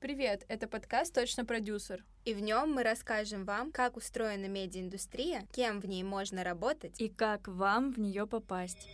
Привет, это подкаст «Точно продюсер». И в нем мы расскажем вам, как устроена медиаиндустрия, кем в ней можно работать и как вам в нее попасть.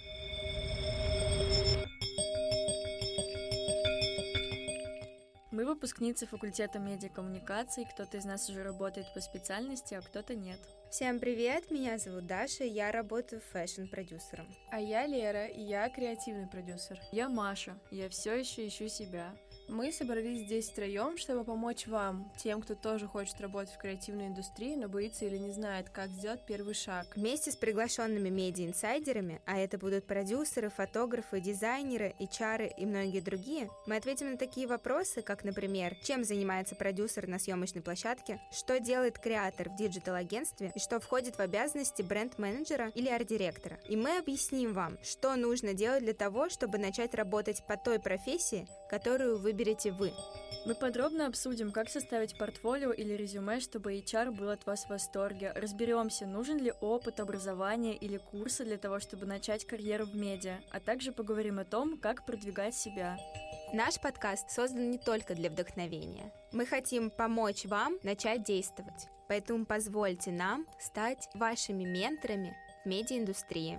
Мы выпускницы факультета медиакоммуникаций, кто-то из нас уже работает по специальности, а кто-то нет. Всем привет, меня зовут Даша, я работаю fashion-продюсером. А я Лера, и я креативный продюсер. Я Маша, я все еще ищу себя. Мы собрались здесь втроем, чтобы помочь вам, тем, кто тоже хочет работать в креативной индустрии, но боится или не знает, как сделать первый шаг. Вместе с приглашенными медиа-инсайдерами, а это будут продюсеры, фотографы, дизайнеры, HR и многие другие, мы ответим на такие вопросы, как, например, чем занимается продюсер на съемочной площадке, что делает креатор в digital-агентстве и что входит в обязанности бренд-менеджера или арт-директора. И мы объясним вам, что нужно делать для того, чтобы начать работать по той профессии, которую вы выберете вы. Мы подробно обсудим, как составить портфолио или резюме, чтобы HR был от вас в восторге. Разберемся, нужен ли опыт, образование или курсы для того, чтобы начать карьеру в медиа, а также поговорим о том, как продвигать себя. Наш подкаст создан не только для вдохновения. Мы хотим помочь вам начать действовать. Поэтому позвольте нам стать вашими менторами в медиаиндустрии.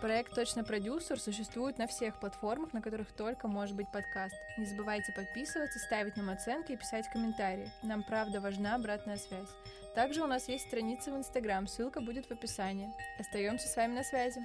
Проект «Точно продюсер» существует на всех платформах, на которых только может быть подкаст. Не забывайте подписываться, ставить нам оценки и писать комментарии. Нам правда важна обратная связь. Также у нас есть страница в Инстаграм, ссылка будет в описании. Остаемся с вами на связи.